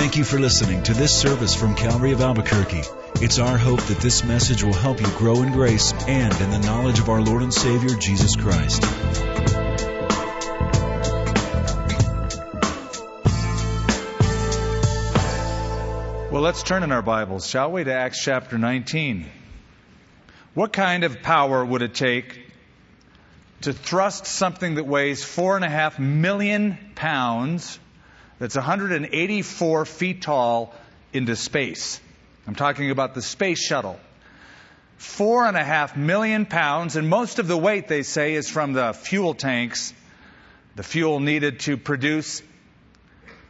Thank you for listening to this service from Calvary of Albuquerque. It's our hope that this message will help you grow in grace and in the knowledge of our Lord and Savior, Jesus Christ. Well, let's turn in our Bibles, shall we, to Acts chapter 19. What kind of power would it take to thrust something that weighs four and a half million pounds, that's 184 feet tall, into space? I'm talking about the space shuttle. Four and a half million pounds, and most of the weight, they say, is from the fuel tanks, the fuel needed to produce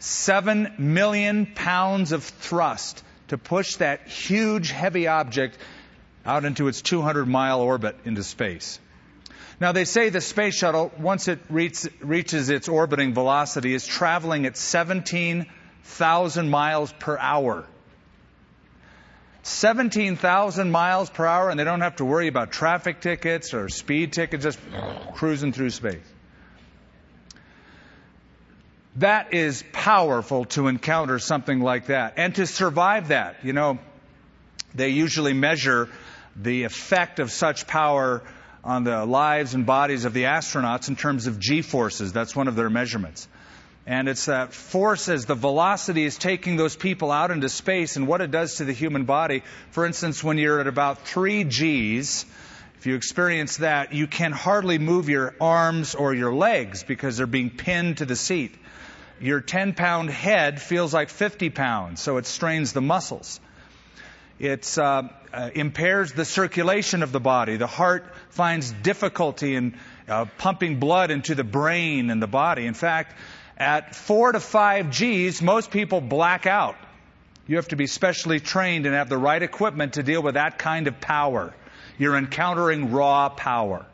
seven million pounds of thrust to push that huge, heavy object out into its 200 mile orbit into space. Now, they say the space shuttle, once it reach, reaches its orbiting velocity, is traveling at 17,000 miles per hour. 17,000 miles per hour, and they don't have to worry about traffic tickets or speed tickets, just cruising through space. That is powerful to encounter something like that and to survive that. You know, they usually measure the effect of such power on the lives and bodies of the astronauts in terms of g forces. That's one of their measurements. And it's that force as the velocity is taking those people out into space and what it does to the human body. For instance, when you're at about 3 Gs, if you experience that, you can hardly move your arms or your legs because they're being pinned to the seat. Your 10 pound head feels like 50 pounds, so it strains the muscles. It uh, uh, impairs the circulation of the body. The heart finds difficulty in uh, pumping blood into the brain and the body. In fact, at four to five G's, most people black out. You have to be specially trained and have the right equipment to deal with that kind of power. You're encountering raw power.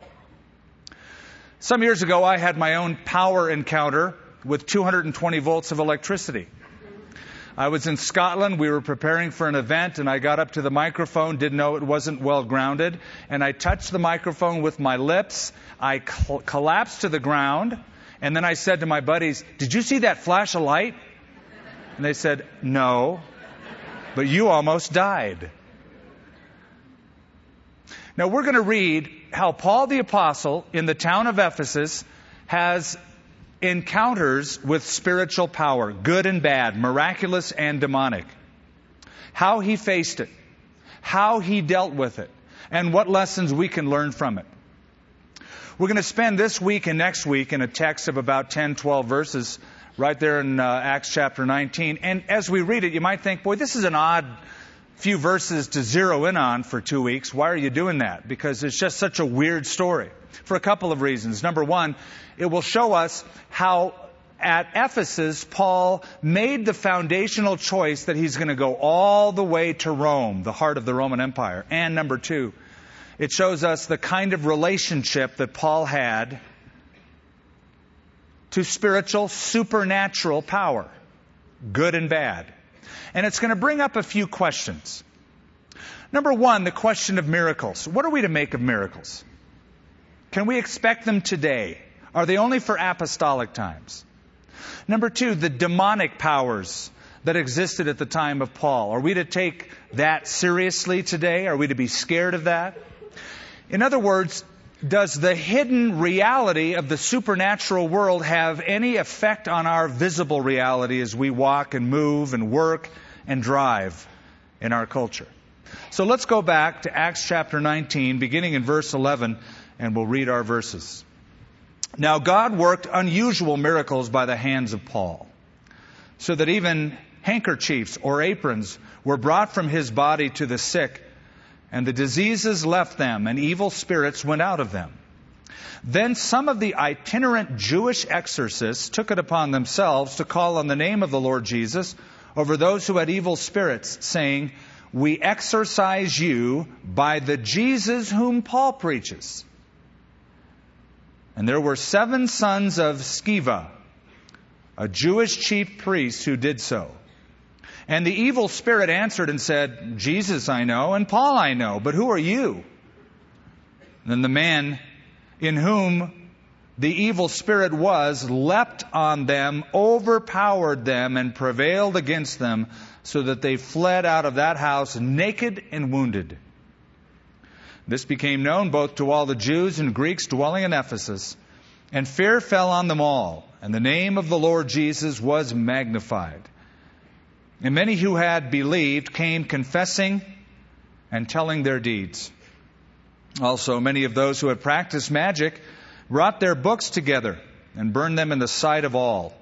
Some years ago, I had my own power encounter with 220 volts of electricity. I was in Scotland. We were preparing for an event, and I got up to the microphone, didn't know it wasn't well grounded, and I touched the microphone with my lips. I cl- collapsed to the ground, and then I said to my buddies, Did you see that flash of light? And they said, No, but you almost died. Now, we're going to read how Paul the Apostle in the town of Ephesus has encounters with spiritual power, good and bad, miraculous and demonic. How he faced it, how he dealt with it, and what lessons we can learn from it. We're going to spend this week and next week in a text of about 10, 12 verses right there in uh, Acts chapter 19. And as we read it, you might think, boy, this is an odd few verses to zero in on for two weeks. Why are you doing that? Because it's just such a weird story. For a couple of reasons. Number one, it will show us how at Ephesus, Paul made the foundational choice that he's going to go all the way to Rome, the heart of the Roman Empire. And number two, it shows us the kind of relationship that Paul had to spiritual, supernatural power, good and bad. And it's going to bring up a few questions. Number one, the question of miracles. What are we to make of miracles? Can we expect them today? Are they only for apostolic times? Number two, the demonic powers that existed at the time of Paul. Are we to take that seriously today? Are we to be scared of that? In other words, does the hidden reality of the supernatural world have any effect on our visible reality as we walk and move and work and drive in our culture? So let's go back to Acts chapter 19, beginning in verse 11, and we'll read our verses. Now, God worked unusual miracles by the hands of Paul, so that even handkerchiefs or aprons were brought from his body to the sick, and the diseases left them, and evil spirits went out of them. Then some of the itinerant Jewish exorcists took it upon themselves to call on the name of the Lord Jesus over those who had evil spirits, saying, We exorcise you by the Jesus whom Paul preaches. And there were seven sons of Sceva, a Jewish chief priest, who did so. And the evil spirit answered and said, Jesus I know, and Paul I know, but who are you? And then the man in whom the evil spirit was, leapt on them, overpowered them, and prevailed against them, so that they fled out of that house naked and wounded. This became known both to all the Jews and Greeks dwelling in Ephesus, and fear fell on them all, and the name of the Lord Jesus was magnified. And many who had believed came confessing and telling their deeds. Also, many of those who had practiced magic brought their books together and burned them in the sight of all.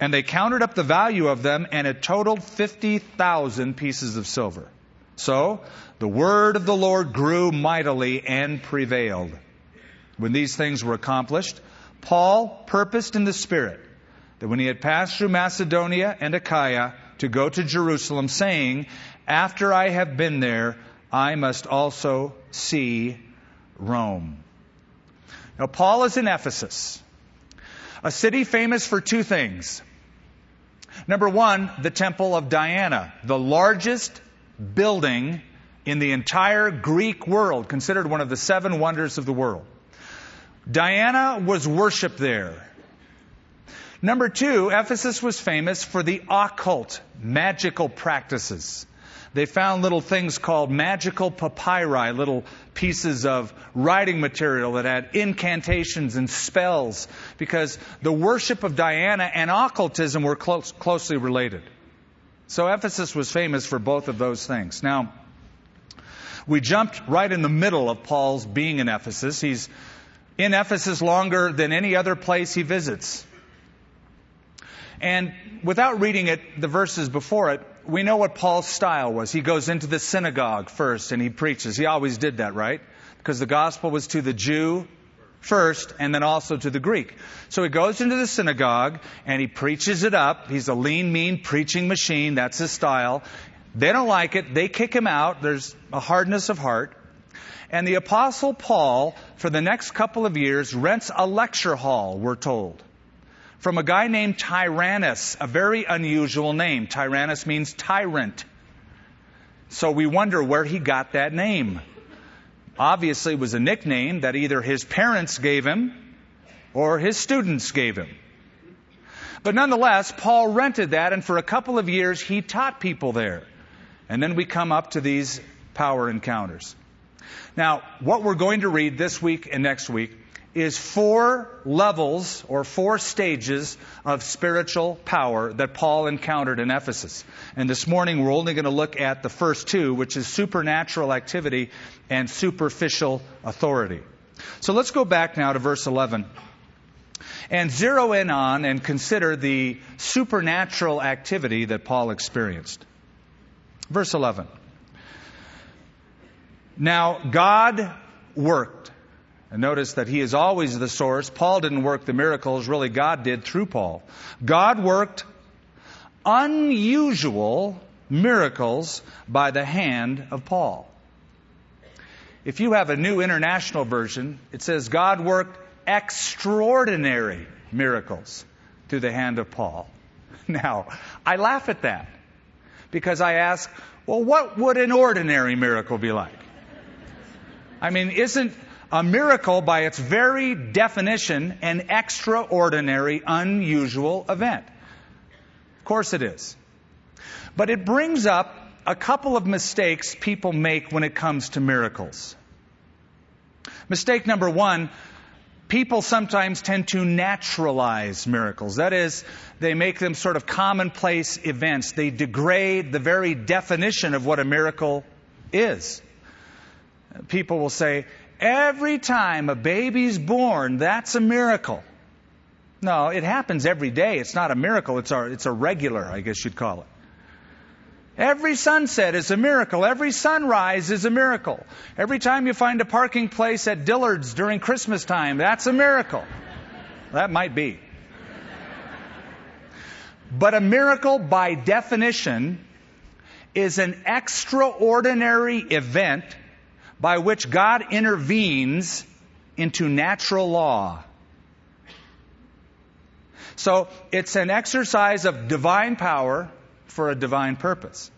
And they counted up the value of them, and it totaled 50,000 pieces of silver. So the word of the Lord grew mightily and prevailed. When these things were accomplished, Paul purposed in the Spirit that when he had passed through Macedonia and Achaia to go to Jerusalem, saying, After I have been there, I must also see Rome. Now, Paul is in Ephesus, a city famous for two things. Number one, the Temple of Diana, the largest building in the entire Greek world, considered one of the seven wonders of the world. Diana was worshipped there. Number two, Ephesus was famous for the occult, magical practices. They found little things called magical papyri, little pieces of writing material that had incantations and spells, because the worship of Diana and occultism were close, closely related. So Ephesus was famous for both of those things. Now, we jumped right in the middle of Paul's being in Ephesus. He's in Ephesus longer than any other place he visits. And without reading it, the verses before it, we know what Paul's style was. He goes into the synagogue first and he preaches. He always did that, right? Because the gospel was to the Jew first and then also to the Greek. So he goes into the synagogue and he preaches it up. He's a lean, mean preaching machine. That's his style. They don't like it. They kick him out. There's a hardness of heart. And the apostle Paul, for the next couple of years, rents a lecture hall, we're told from a guy named Tyrannus, a very unusual name. Tyrannus means tyrant. So we wonder where he got that name. Obviously, it was a nickname that either his parents gave him or his students gave him. But nonetheless, Paul rented that, and for a couple of years, he taught people there. And then we come up to these power encounters. Now, what we're going to read this week and next week is four levels or four stages of spiritual power that Paul encountered in Ephesus. And this morning we're only going to look at the first two, which is supernatural activity and superficial authority. So let's go back now to verse 11 and zero in on and consider the supernatural activity that Paul experienced. Verse 11. Now God worked and notice that he is always the source. Paul didn't work the miracles, really, God did through Paul. God worked unusual miracles by the hand of Paul. If you have a new international version, it says God worked extraordinary miracles through the hand of Paul. Now, I laugh at that because I ask, well, what would an ordinary miracle be like? I mean, isn't a miracle, by its very definition, an extraordinary, unusual event. Of course it is. But it brings up a couple of mistakes people make when it comes to miracles. Mistake number one people sometimes tend to naturalize miracles. That is, they make them sort of commonplace events. They degrade the very definition of what a miracle is. People will say, Every time a baby's born, that's a miracle. No, it happens every day. It's not a miracle. It's a, it's a regular, I guess you'd call it. Every sunset is a miracle. Every sunrise is a miracle. Every time you find a parking place at Dillard's during Christmas time, that's a miracle. That might be. But a miracle, by definition, is an extraordinary event by which God intervenes into natural law. So it's an exercise of divine power for a divine purpose.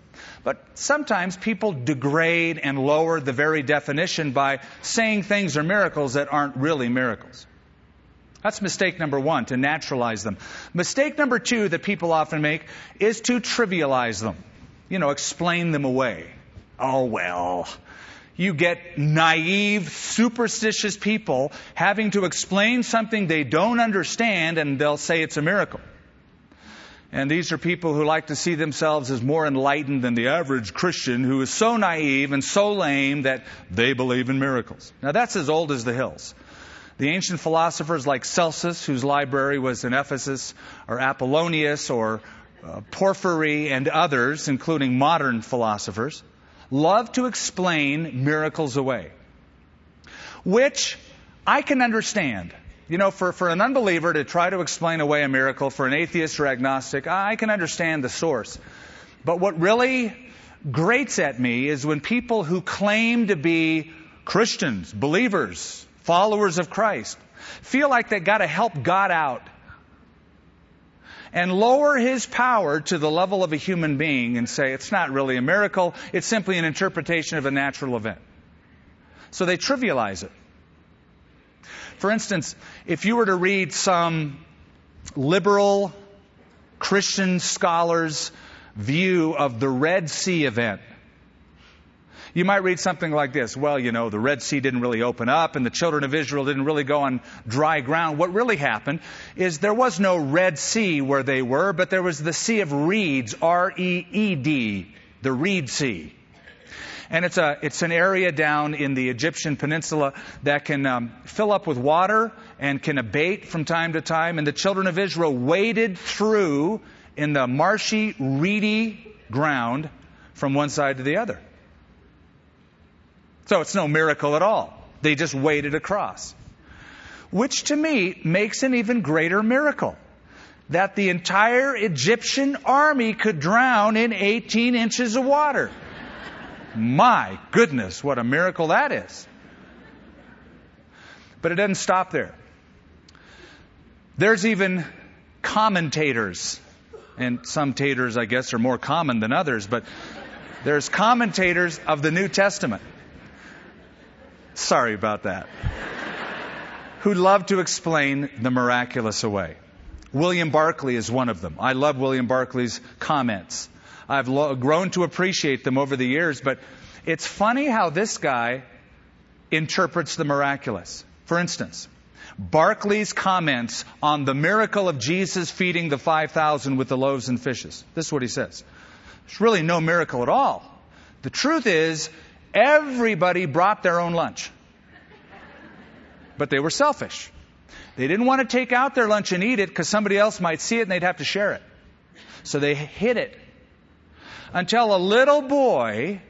But sometimes people degrade and lower the very definition by saying things are miracles that aren't really miracles. That's mistake number one, to naturalize them. Mistake number two that people often make is to trivialize them. You know, explain them away. Oh, well. You get naive, superstitious people having to explain something they don't understand and they'll say it's a miracle. And these are people who like to see themselves as more enlightened than the average Christian who is so naive and so lame that they believe in miracles. Now that's as old as the hills. The ancient philosophers like Celsus, whose library was in Ephesus, or Apollonius, or uh, Porphyry, and others, including modern philosophers, love to explain miracles away. Which I can understand. You know, for, for an unbeliever to try to explain away a miracle, for an atheist or agnostic, I can understand the source. But what really grates at me is when people who claim to be Christians, believers, followers of Christ, feel like they got to help God out and lower his power to the level of a human being and say it's not really a miracle, it's simply an interpretation of a natural event. So they trivialize it. For instance, if you were to read some liberal Christian scholars' view of the Red Sea event, you might read something like this. Well, you know, the Red Sea didn't really open up and the children of Israel didn't really go on dry ground. What really happened is there was no Red Sea where they were, but there was the Sea of Reeds, R-E-E-D, the Reed Sea. And it's a, it's an area down in the Egyptian peninsula that can um, fill up with water and can abate from time to time. And the children of Israel waded through in the marshy, reedy ground from one side to the other. So it's no miracle at all. They just waded across. Which to me makes an even greater miracle. That the entire Egyptian army could drown in 18 inches of water. My goodness, what a miracle that is. But it doesn't stop there. There's even commentators, and some taters, I guess, are more common than others, but there's commentators of the New Testament Sorry about that. Who love to explain the miraculous away. William Barclay is one of them. I love William Barclay's comments. I've lo- grown to appreciate them over the years, but it's funny how this guy interprets the miraculous. For instance, Barclay's comments on the miracle of Jesus feeding the 5,000 with the loaves and fishes. This is what he says. It's really no miracle at all. The truth is, Everybody brought their own lunch. But they were selfish. They didn't want to take out their lunch and eat it because somebody else might see it and they'd have to share it. So they hid it. Until a little boy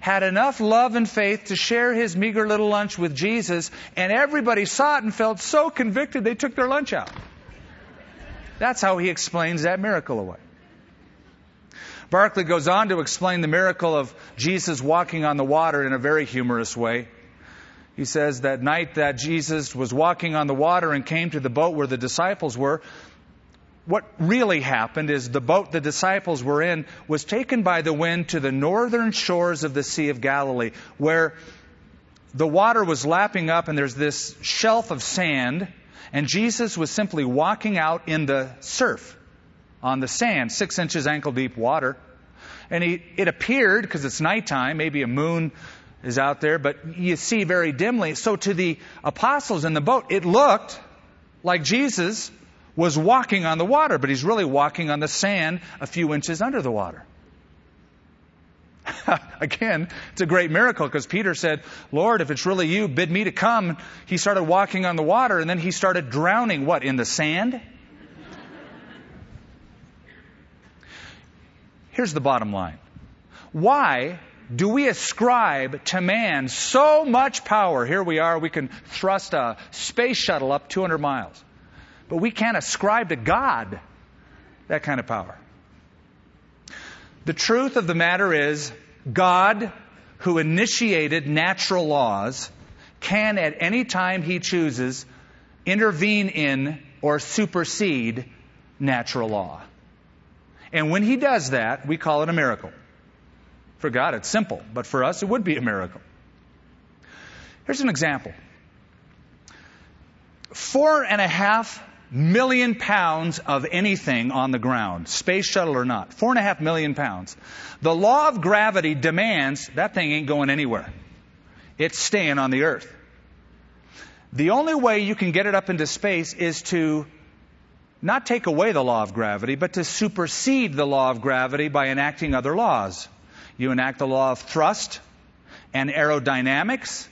had enough love and faith to share his meager little lunch with Jesus, and everybody saw it and felt so convicted they took their lunch out. That's how he explains that miracle away. Barclay goes on to explain the miracle of Jesus walking on the water in a very humorous way. He says that night that Jesus was walking on the water and came to the boat where the disciples were, what really happened is the boat the disciples were in was taken by the wind to the northern shores of the Sea of Galilee, where the water was lapping up and there's this shelf of sand, and Jesus was simply walking out in the surf on the sand, six inches ankle deep water. And he, it appeared, because it's nighttime, maybe a moon is out there, but you see very dimly. So to the apostles in the boat, it looked like Jesus was walking on the water, but he's really walking on the sand a few inches under the water. Again, it's a great miracle because Peter said, Lord, if it's really you, bid me to come. He started walking on the water and then he started drowning, what, in the sand? Here's the bottom line. Why do we ascribe to man so much power? Here we are, we can thrust a space shuttle up 200 miles. But we can't ascribe to God that kind of power. The truth of the matter is, God, who initiated natural laws, can at any time he chooses intervene in or supersede natural law. And when he does that, we call it a miracle. For God, it's simple, but for us, it would be a miracle. Here's an example. four and a half million pounds of anything on the ground, space shuttle or not, four and a half million pounds. The law of gravity demands that thing ain't going anywhere. It's staying on the earth. The only way you can get it up into space is to not take away the law of gravity, but to supersede the law of gravity by enacting other laws. You enact the law of thrust and aerodynamics,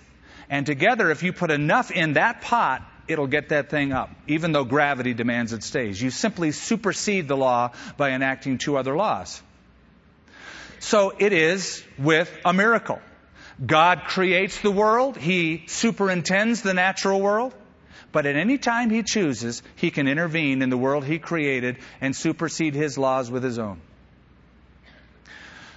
and together, if you put enough in that pot, it'll get that thing up, even though gravity demands it stays. You simply supersede the law by enacting two other laws. So it is with a miracle. God creates the world, He superintends the natural world, but at any time He chooses, He can intervene in the world He created and supersede His laws with His own.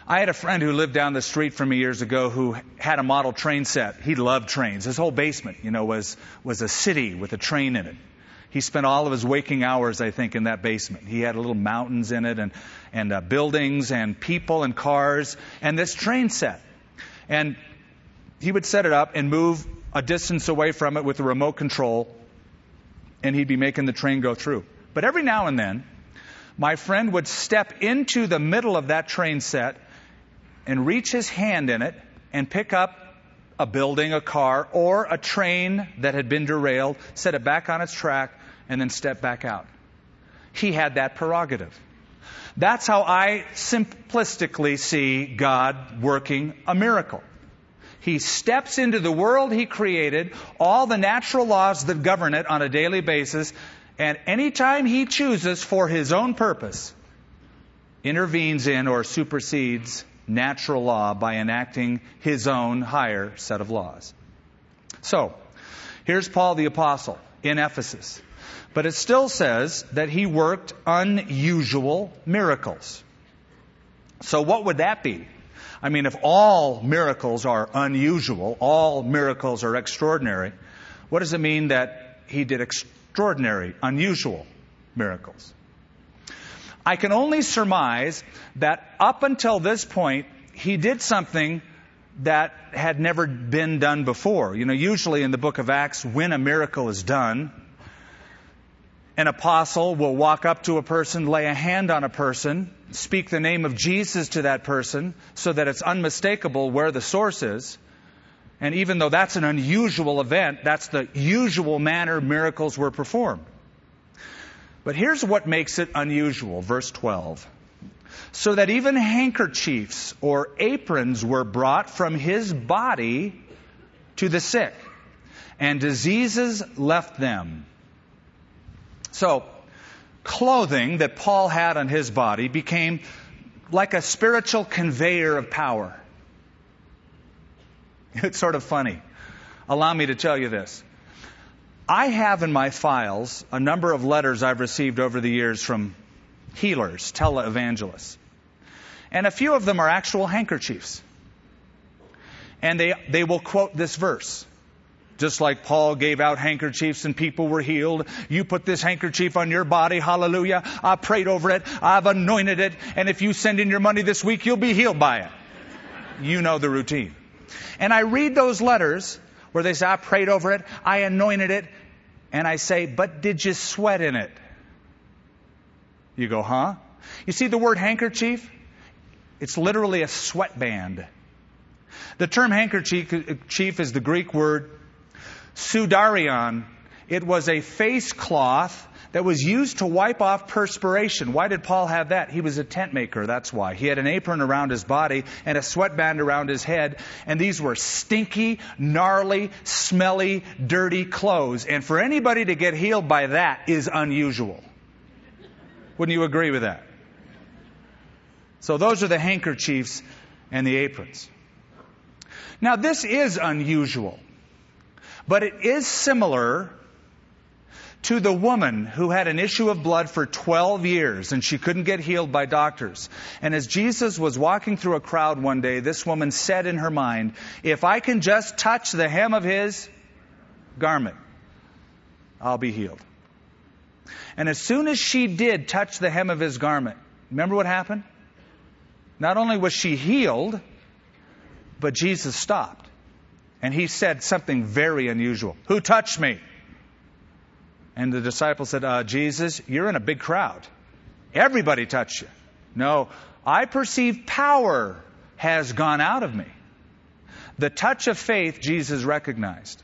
I had a friend who lived down the street from me years ago who had a model train set. He loved trains. His whole basement, you know, was, was a city with a train in it. He spent all of his waking hours, I think, in that basement. He had little mountains in it and, and uh, buildings and people and cars and this train set. And he would set it up and move a distance away from it with a remote control and he'd be making the train go through. But every now and then, my friend would step into the middle of that train set and reach his hand in it and pick up a building, a car, or a train that had been derailed, set it back on its track, and then step back out. He had that prerogative. That's how I simplistically see God working a miracle. He steps into the world He created, all the natural laws that govern it on a daily basis, and anytime He chooses for His own purpose, intervenes in or supersedes natural law by enacting his own higher set of laws. So, here's Paul the Apostle in Ephesus. But it still says that he worked unusual miracles. So, what would that be? I mean, if all miracles are unusual, all miracles are extraordinary, what does it mean that he did extraordinary, unusual miracles? I can only surmise that up until this point, he did something that had never been done before. You know, usually in the book of Acts, when a miracle is done, an apostle will walk up to a person, lay a hand on a person, speak the name of Jesus to that person so that it's unmistakable where the source is. And even though that's an unusual event, that's the usual manner miracles were performed. But here's what makes it unusual, verse 12. So that even handkerchiefs or aprons were brought from his body to the sick, and diseases left them. So, clothing that Paul had on his body became like a spiritual conveyor of power. It's sort of funny. Allow me to tell you this. I have in my files a number of letters I've received over the years from healers, televangelists. And a few of them are actual handkerchiefs. And they, they will quote this verse. Just like Paul gave out handkerchiefs and people were healed. You put this handkerchief on your body, hallelujah. I prayed over it. I've anointed it. And if you send in your money this week, you'll be healed by it. You know the routine. And I read those letters where they say, I prayed over it, I anointed it, and I say, but did you sweat in it? You go, huh? You see the word handkerchief? It's literally a sweatband. The term handkerchief is the Greek word sudarion. It was a face cloth that was used to wipe off perspiration. Why did Paul have that? He was a tent maker, that's why. He had an apron around his body and a sweatband around his head, and these were stinky, gnarly, smelly, dirty clothes. And for anybody to get healed by that is unusual. Wouldn't you agree with that? So those are the handkerchiefs and the aprons. Now this is unusual, but it is similar to the woman who had an issue of blood for 12 years and she couldn't get healed by doctors. And as Jesus was walking through a crowd one day, this woman said in her mind, If I can just touch the hem of his garment, I'll be healed. And as soon as she did touch the hem of his garment, remember what happened? Not only was she healed, but Jesus stopped. And he said something very unusual. Who touched me? And the disciple said, uh, Jesus, you're in a big crowd. Everybody touched you. No, I perceive power has gone out of me. The touch of faith Jesus recognized.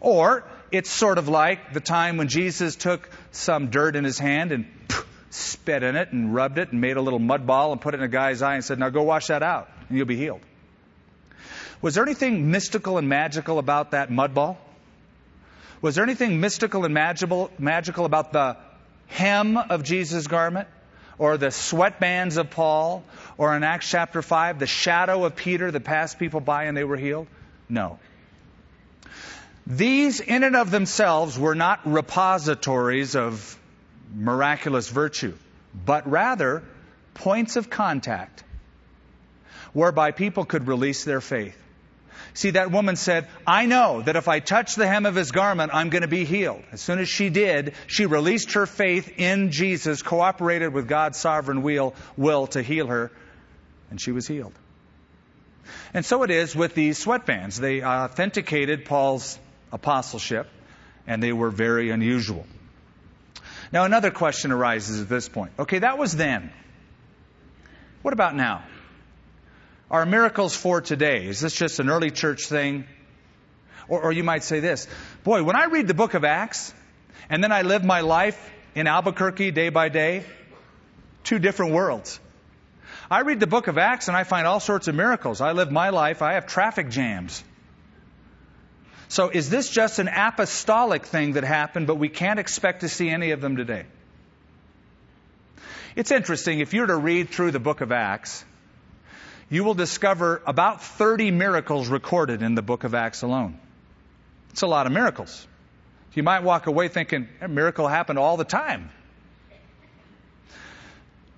Or it's sort of like the time when Jesus took some dirt in his hand and spit in it and rubbed it and made a little mud ball and put it in a guy's eye and said, Now go wash that out and you'll be healed. Was there anything mystical and magical about that mud ball? Was there anything mystical and magical, magical about the hem of Jesus' garment? Or the sweatbands of Paul? Or in Acts chapter 5, the shadow of Peter that passed people by and they were healed? No. These, in and of themselves, were not repositories of miraculous virtue, but rather points of contact whereby people could release their faith. See, that woman said, I know that if I touch the hem of his garment, I'm going to be healed. As soon as she did, she released her faith in Jesus, cooperated with God's sovereign will, will to heal her, and she was healed. And so it is with these sweatbands. They authenticated Paul's apostleship, and they were very unusual. Now, another question arises at this point. Okay, that was then. What about now? Are miracles for today? Is this just an early church thing? Or, or, you might say this Boy, when I read the book of Acts, and then I live my life in Albuquerque day by day, two different worlds. I read the book of Acts and I find all sorts of miracles. I live my life, I have traffic jams. So is this just an apostolic thing that happened, but we can't expect to see any of them today? It's interesting, if you were to read through the book of Acts, you will discover about 30 miracles recorded in the book of Acts alone. It's a lot of miracles. You might walk away thinking, a miracle happened all the time.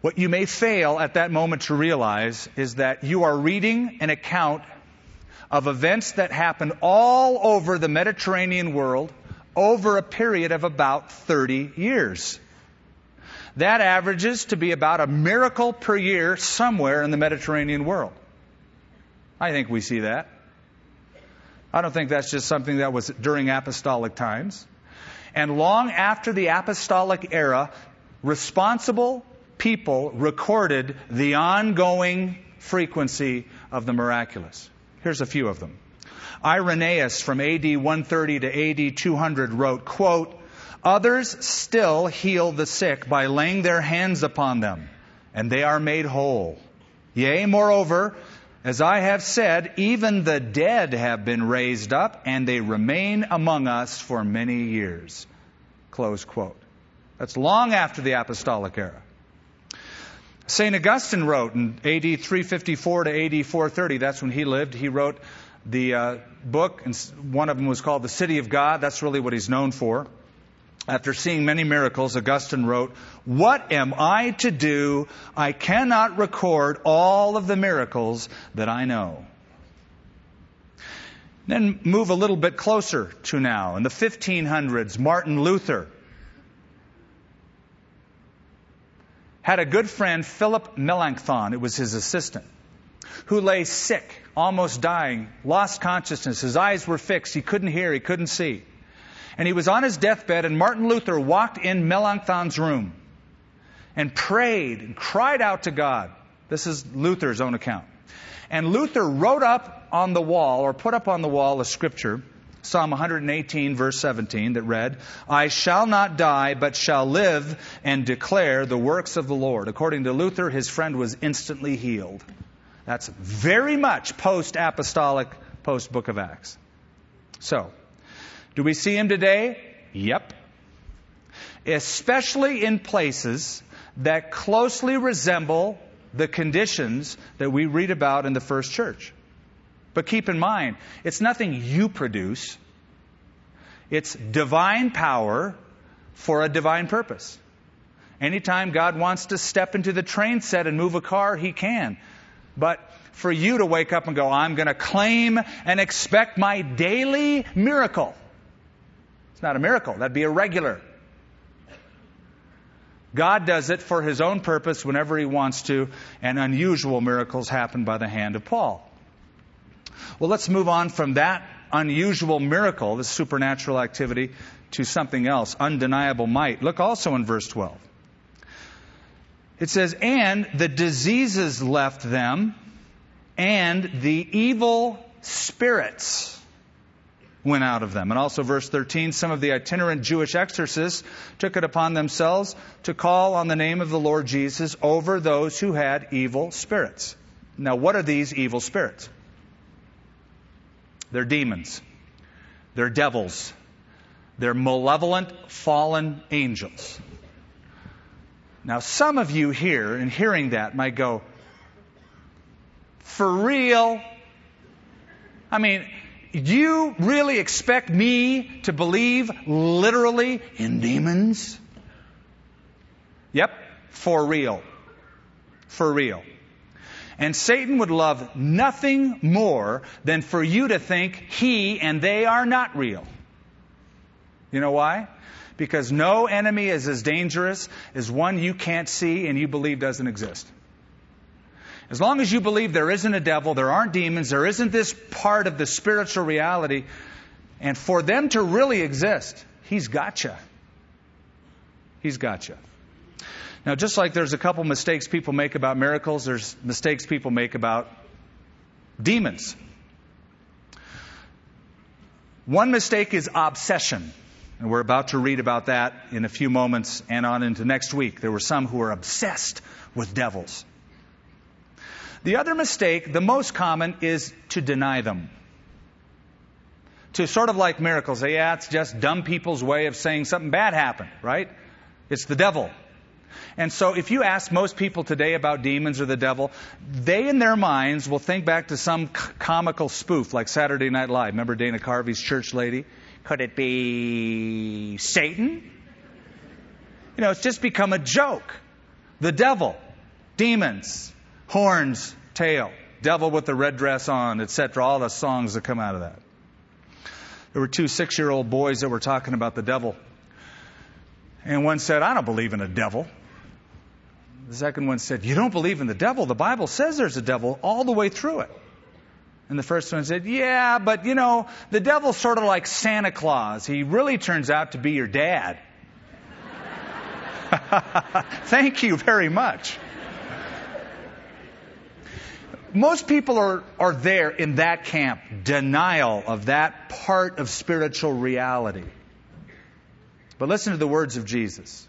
What you may fail at that moment to realize is that you are reading an account of events that happened all over the Mediterranean world over a period of about 30 years. That averages to be about a miracle per year somewhere in the Mediterranean world. I think we see that. I don't think that's just something that was during apostolic times. And long after the apostolic era, responsible people recorded the ongoing frequency of the miraculous. Here's a few of them. Irenaeus from AD 130 to AD 200 wrote, quote, Others still heal the sick by laying their hands upon them, and they are made whole. Yea, moreover, as I have said, even the dead have been raised up, and they remain among us for many years. Close quote. That's long after the apostolic era. St. Augustine wrote in AD 354 to AD 430, that's when he lived, he wrote the uh, book, and one of them was called The City of God. That's really what he's known for. After seeing many miracles, Augustine wrote, What am I to do? I cannot record all of the miracles that I know. Then move a little bit closer to now. In the 1500s, Martin Luther had a good friend, Philip Melanchthon, it was his assistant, who lay sick, almost dying, lost consciousness. His eyes were fixed. He couldn't hear, he couldn't see. And he was on his deathbed, and Martin Luther walked in Melanchthon's room and prayed and cried out to God. This is Luther's own account. And Luther wrote up on the wall, or put up on the wall, a scripture Psalm 118, verse 17, that read, I shall not die, but shall live and declare the works of the Lord. According to Luther, his friend was instantly healed. That's very much post apostolic, post book of Acts. So, do we see him today? Yep. Especially in places that closely resemble the conditions that we read about in the first church. But keep in mind, it's nothing you produce. It's divine power for a divine purpose. Anytime God wants to step into the train set and move a car, He can. But for you to wake up and go, I'm going to claim and expect my daily miracle. Not a miracle. That'd be irregular. God does it for His own purpose whenever He wants to, and unusual miracles happen by the hand of Paul. Well, let's move on from that unusual miracle, this supernatural activity, to something else, undeniable might. Look also in verse 12. It says, And the diseases left them, and the evil spirits went out of them. And also, verse 13, some of the itinerant Jewish exorcists took it upon themselves to call on the name of the Lord Jesus over those who had evil spirits. Now, what are these evil spirits? They're demons, they're devils, they're malevolent fallen angels. Now, some of you here, in hearing that, might go, For real? I mean, do you really expect me to believe literally in demons? Yep, for real. For real. And Satan would love nothing more than for you to think he and they are not real. You know why? Because no enemy is as dangerous as one you can't see and you believe doesn't exist. As long as you believe there isn't a devil, there aren't demons, there isn't this part of the spiritual reality, and for them to really exist, he's gotcha. He's you. He's got you. Now, just like there's a couple mistakes people make about miracles, there's mistakes people make about demons. One mistake is obsession. And we're about to read about that in a few moments and on into next week. There were some who were obsessed with devils. The other mistake, the most common, is to deny them. To sort of like miracles. Say, yeah, it's just dumb people's way of saying something bad happened, right? It's the devil. And so if you ask most people today about demons or the devil, they in their minds will think back to some comical spoof like Saturday Night Live. Remember Dana Carvey's church lady? Could it be Satan? You know, it's just become a joke. The devil, demons, horns, tail, devil with the red dress on, etc. All the songs that come out of that. There were two six year old boys that were talking about the devil. And one said, I don't believe in a devil. The second one said, You don't believe in the devil? The Bible says there's a devil all the way through it. And the first one said, Yeah, but you know, the devil's sort of like Santa Claus. He really turns out to be your dad. Thank you very much. Most people are, are there in that camp, denial of that part of spiritual reality. But listen to the words of Jesus.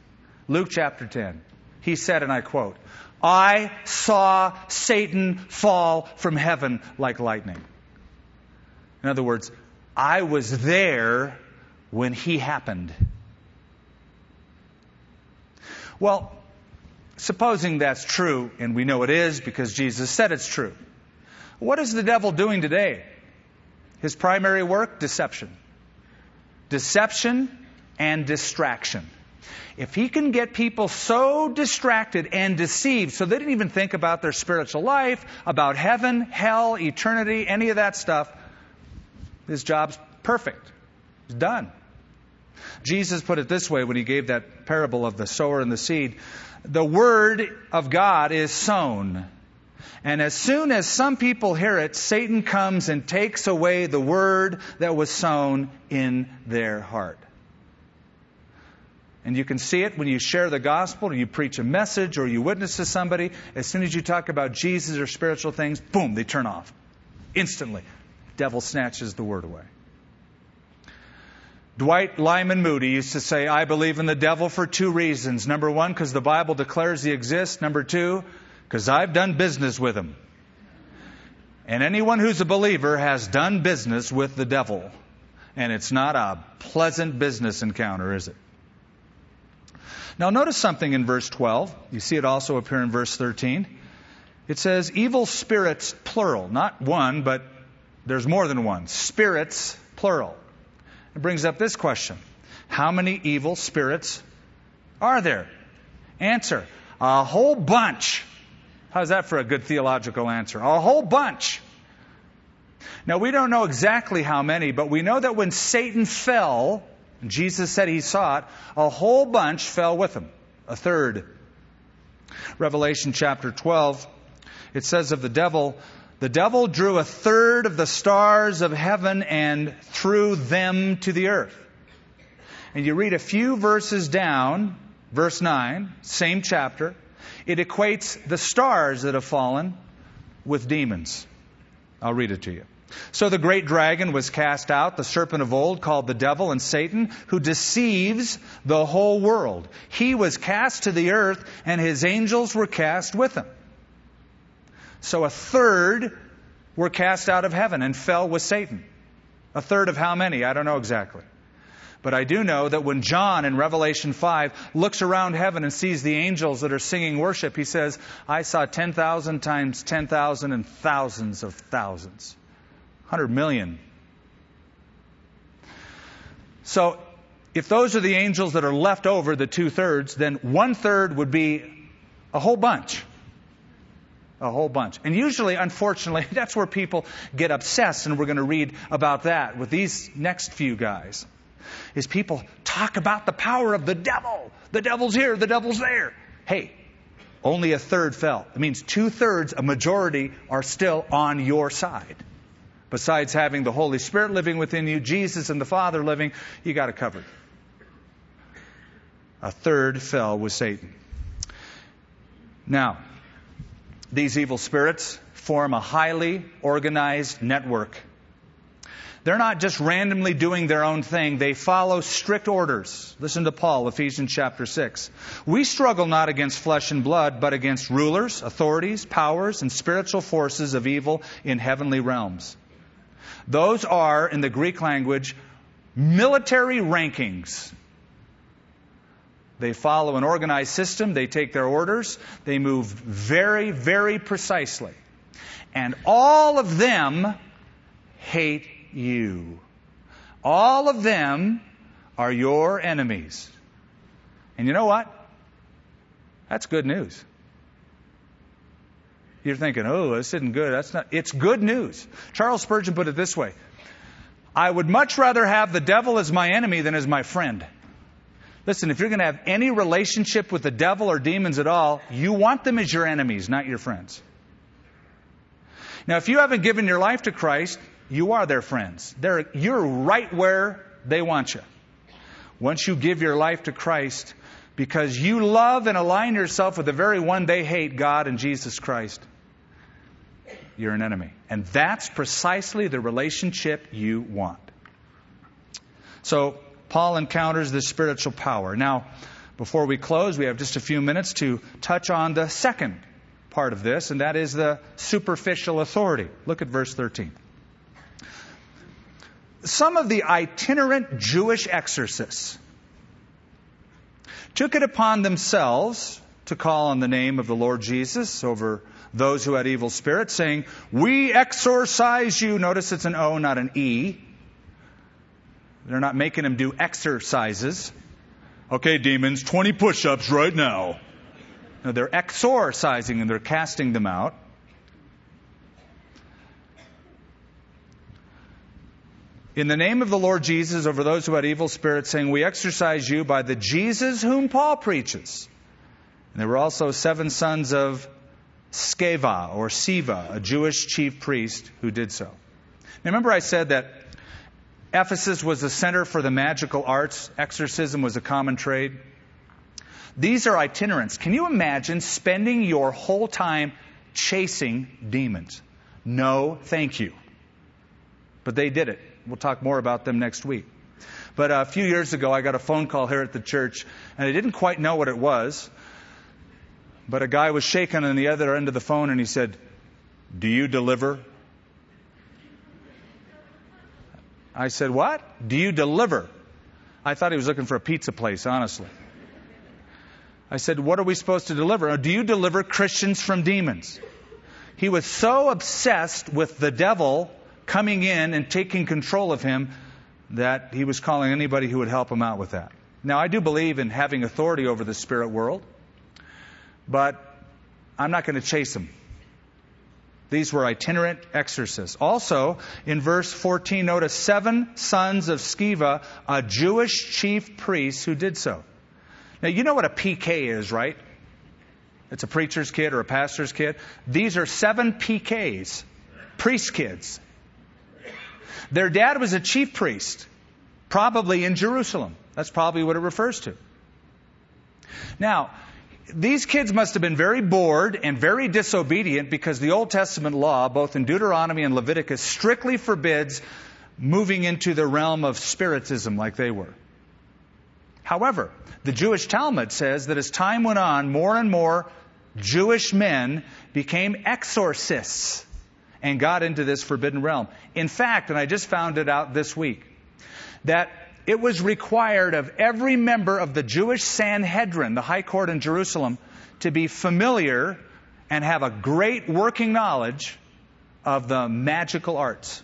Luke chapter 10. He said, and I quote, I saw Satan fall from heaven like lightning. In other words, I was there when he happened. Well, supposing that's true, and we know it is because Jesus said it's true, what is the devil doing today? His primary work? Deception. Deception and distraction. If he can get people so distracted and deceived so they didn't even think about their spiritual life, about heaven, hell, eternity, any of that stuff, his job's perfect. It's done. Jesus put it this way when he gave that parable of the sower and the seed. The word of God is sown. And as soon as some people hear it, Satan comes and takes away the word that was sown in their heart. And you can see it when you share the gospel, or you preach a message, or you witness to somebody. As soon as you talk about Jesus or spiritual things, boom, they turn off. Instantly. Devil snatches the word away. Dwight Lyman Moody used to say, I believe in the devil for two reasons. Number one, because the Bible declares he exists. Number two, because I've done business with him. And anyone who's a believer has done business with the devil. And it's not a pleasant business encounter, is it? Now, notice something in verse 12. You see it also appear in verse 13. It says, evil spirits, plural. Not one, but there's more than one. Spirits, plural. It brings up this question How many evil spirits are there? Answer A whole bunch. How's that for a good theological answer? A whole bunch. Now, we don't know exactly how many, but we know that when Satan fell, Jesus said he saw it. A whole bunch fell with him. A third. Revelation chapter 12, it says of the devil, the devil drew a third of the stars of heaven and threw them to the earth. And you read a few verses down, verse 9, same chapter, it equates the stars that have fallen with demons. I'll read it to you. So the great dragon was cast out, the serpent of old, called the devil and Satan, who deceives the whole world. He was cast to the earth, and his angels were cast with him. So a third were cast out of heaven and fell with Satan. A third of how many? I don't know exactly. But I do know that when John in Revelation 5 looks around heaven and sees the angels that are singing worship, he says, I saw 10,000 times 10,000 and thousands of thousands. 100 million. So, if those are the angels that are left over, the two thirds, then one third would be a whole bunch. A whole bunch. And usually, unfortunately, that's where people get obsessed, and we're going to read about that with these next few guys. Is people talk about the power of the devil. The devil's here, the devil's there. Hey, only a third fell. It means two thirds, a majority, are still on your side. Besides having the Holy Spirit living within you, Jesus and the Father living, you got it covered. A third fell with Satan. Now, these evil spirits form a highly organized network. They're not just randomly doing their own thing, they follow strict orders. Listen to Paul, Ephesians chapter 6. We struggle not against flesh and blood, but against rulers, authorities, powers, and spiritual forces of evil in heavenly realms. Those are, in the Greek language, military rankings. They follow an organized system, they take their orders, they move very, very precisely. And all of them hate you. All of them are your enemies. And you know what? That's good news. You're thinking, oh, this isn't good. That's not. It's good news. Charles Spurgeon put it this way I would much rather have the devil as my enemy than as my friend. Listen, if you're going to have any relationship with the devil or demons at all, you want them as your enemies, not your friends. Now, if you haven't given your life to Christ, you are their friends. They're, you're right where they want you. Once you give your life to Christ, because you love and align yourself with the very one they hate, God and Jesus Christ, you're an enemy. And that's precisely the relationship you want. So, Paul encounters this spiritual power. Now, before we close, we have just a few minutes to touch on the second part of this, and that is the superficial authority. Look at verse 13. Some of the itinerant Jewish exorcists took it upon themselves to call on the name of the Lord Jesus over those who had evil spirits, saying, We exorcise you. Notice it's an O, not an E. They're not making them do exercises. Okay, demons, 20 push ups right now. No, they're exorcising and they're casting them out. In the name of the Lord Jesus over those who had evil spirits, saying, We exorcise you by the Jesus whom Paul preaches. And there were also seven sons of Sceva or Siva, a Jewish chief priest, who did so. Now, remember, I said that Ephesus was the center for the magical arts, exorcism was a common trade. These are itinerants. Can you imagine spending your whole time chasing demons? No, thank you. But they did it. We'll talk more about them next week. But a few years ago, I got a phone call here at the church, and I didn't quite know what it was. But a guy was shaking on the other end of the phone and he said, Do you deliver? I said, What? Do you deliver? I thought he was looking for a pizza place, honestly. I said, What are we supposed to deliver? Oh, do you deliver Christians from demons? He was so obsessed with the devil coming in and taking control of him that he was calling anybody who would help him out with that. Now, I do believe in having authority over the spirit world but I'm not going to chase them. These were itinerant exorcists. Also, in verse 14, notice seven sons of Sceva, a Jewish chief priest who did so. Now, you know what a PK is, right? It's a preacher's kid or a pastor's kid. These are seven PKs. priest kids. Their dad was a chief priest, probably in Jerusalem. That's probably what it refers to. Now, these kids must have been very bored and very disobedient because the Old Testament law, both in Deuteronomy and Leviticus, strictly forbids moving into the realm of spiritism like they were. However, the Jewish Talmud says that as time went on, more and more Jewish men became exorcists and got into this forbidden realm. In fact, and I just found it out this week, that it was required of every member of the Jewish Sanhedrin, the high court in Jerusalem, to be familiar and have a great working knowledge of the magical arts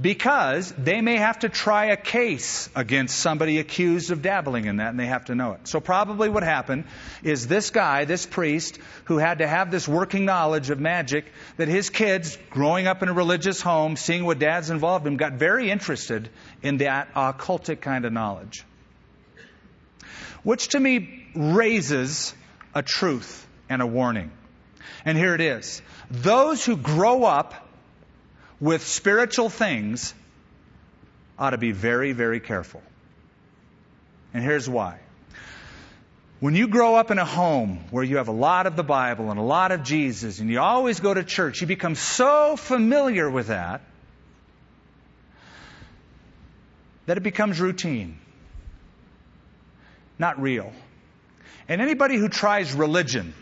because they may have to try a case against somebody accused of dabbling in that and they have to know it. So probably what happened is this guy, this priest, who had to have this working knowledge of magic, that his kids, growing up in a religious home, seeing what dad's involved in, got very interested in that occultic kind of knowledge. Which to me raises a truth and a warning. And here it is. Those who grow up with spiritual things ought to be very, very careful. And here's why. When you grow up in a home where you have a lot of the Bible and a lot of Jesus and you always go to church, you become so familiar with that that it becomes routine, not real. And anybody who tries religion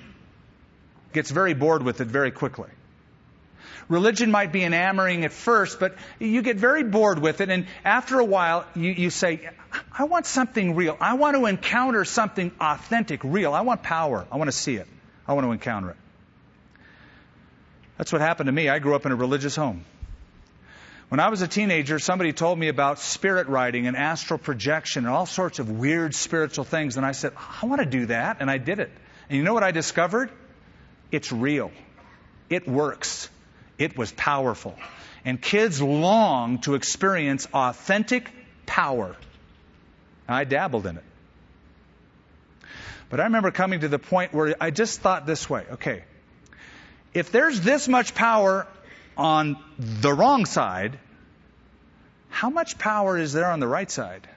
gets very bored with it very quickly. Religion might be enamoring at first, but you get very bored with it, and after a while, you, you say, I want something real. I want to encounter something authentic, real. I want power. I want to see it. I want to encounter it. That's what happened to me. I grew up in a religious home. When I was a teenager, somebody told me about spirit writing and astral projection and all sorts of weird spiritual things, and I said, I want to do that, and I did it. And you know what I discovered? It's real. It works. It was powerful. And kids long to experience authentic power. I dabbled in it. But I remember coming to the point where I just thought this way okay, if there's this much power on the wrong side, how much power is there on the right side?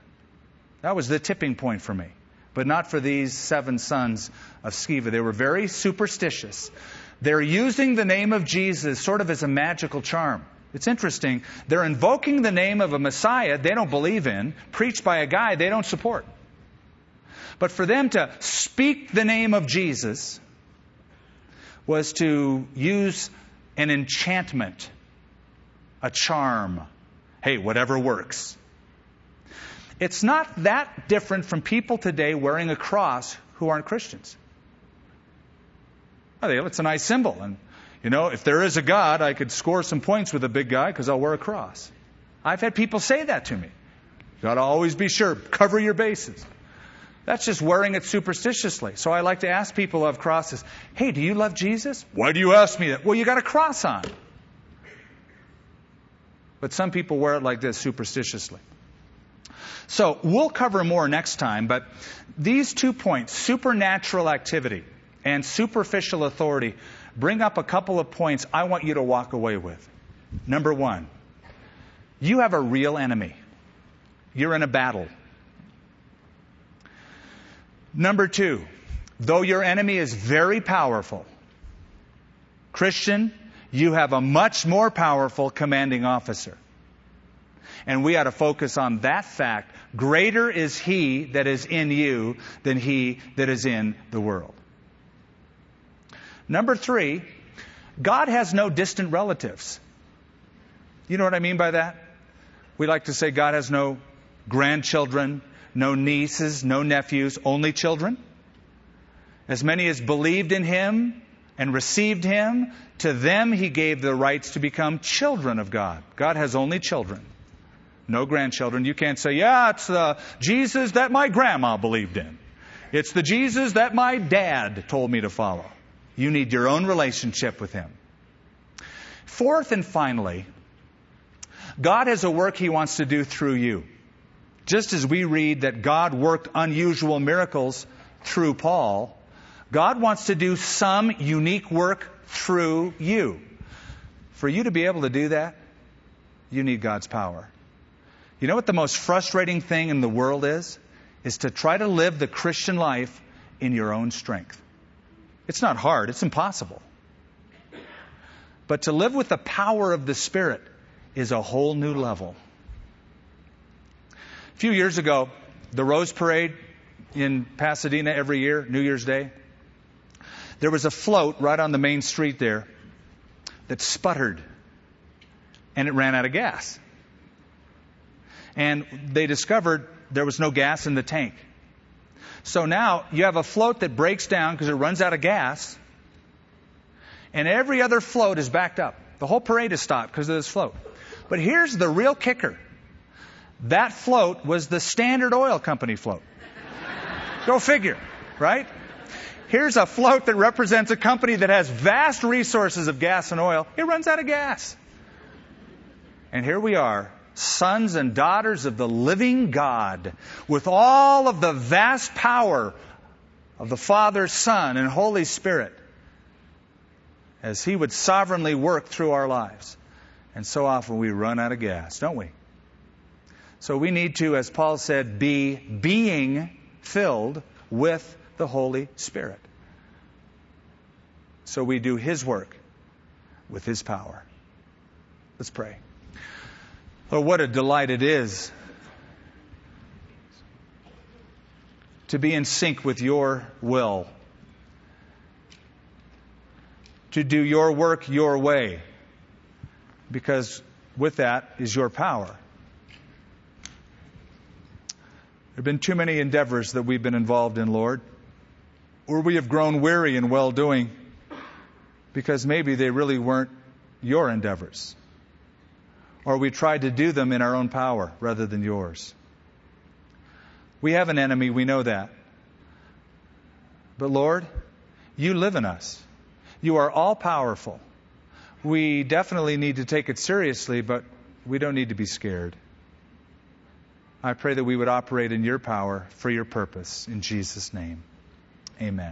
That was the tipping point for me. But not for these seven sons of Sceva. They were very superstitious. They're using the name of Jesus sort of as a magical charm. It's interesting. They're invoking the name of a Messiah they don't believe in, preached by a guy they don't support. But for them to speak the name of Jesus was to use an enchantment, a charm. Hey, whatever works. It's not that different from people today wearing a cross who aren't Christians. It's a nice symbol. And, you know, if there is a God, I could score some points with a big guy because I'll wear a cross. I've had people say that to me. You got to always be sure, cover your bases. That's just wearing it superstitiously. So I like to ask people have crosses, hey, do you love Jesus? Why do you ask me that? Well, you got a cross on. But some people wear it like this superstitiously. So we'll cover more next time, but these two points, supernatural activity and superficial authority bring up a couple of points I want you to walk away with. Number one, you have a real enemy. You're in a battle. Number two, though your enemy is very powerful, Christian, you have a much more powerful commanding officer. And we ought to focus on that fact. Greater is he that is in you than he that is in the world. Number three, God has no distant relatives. You know what I mean by that? We like to say God has no grandchildren, no nieces, no nephews, only children. As many as believed in him and received him, to them he gave the rights to become children of God. God has only children, no grandchildren. You can't say, yeah, it's the Jesus that my grandma believed in. It's the Jesus that my dad told me to follow. You need your own relationship with Him. Fourth and finally, God has a work He wants to do through you. Just as we read that God worked unusual miracles through Paul, God wants to do some unique work through you. For you to be able to do that, you need God's power. You know what the most frustrating thing in the world is? Is to try to live the Christian life in your own strength. It's not hard, it's impossible. But to live with the power of the Spirit is a whole new level. A few years ago, the Rose Parade in Pasadena every year, New Year's Day, there was a float right on the main street there that sputtered and it ran out of gas. And they discovered there was no gas in the tank. So now you have a float that breaks down because it runs out of gas, and every other float is backed up. The whole parade is stopped because of this float. But here's the real kicker that float was the Standard Oil Company float. Go figure, right? Here's a float that represents a company that has vast resources of gas and oil. It runs out of gas. And here we are, sons and daughters of the living God, with all of the vast power of the Father, Son, and Holy Spirit, as He would sovereignly work through our lives. And so often we run out of gas, don't we? So we need to, as Paul said, be being filled with the Holy Spirit. So we do His work with His power. Let's pray. Oh, what a delight it is to be in sync with your will, to do your work your way, because with that is your power. There have been too many endeavors that we've been involved in, Lord, where we have grown weary in well doing because maybe they really weren't your endeavors or we tried to do them in our own power rather than yours. We have an enemy, we know that. But Lord, you live in us. You are all powerful. We definitely need to take it seriously, but we don't need to be scared. I pray that we would operate in your power for your purpose. In Jesus' name, amen.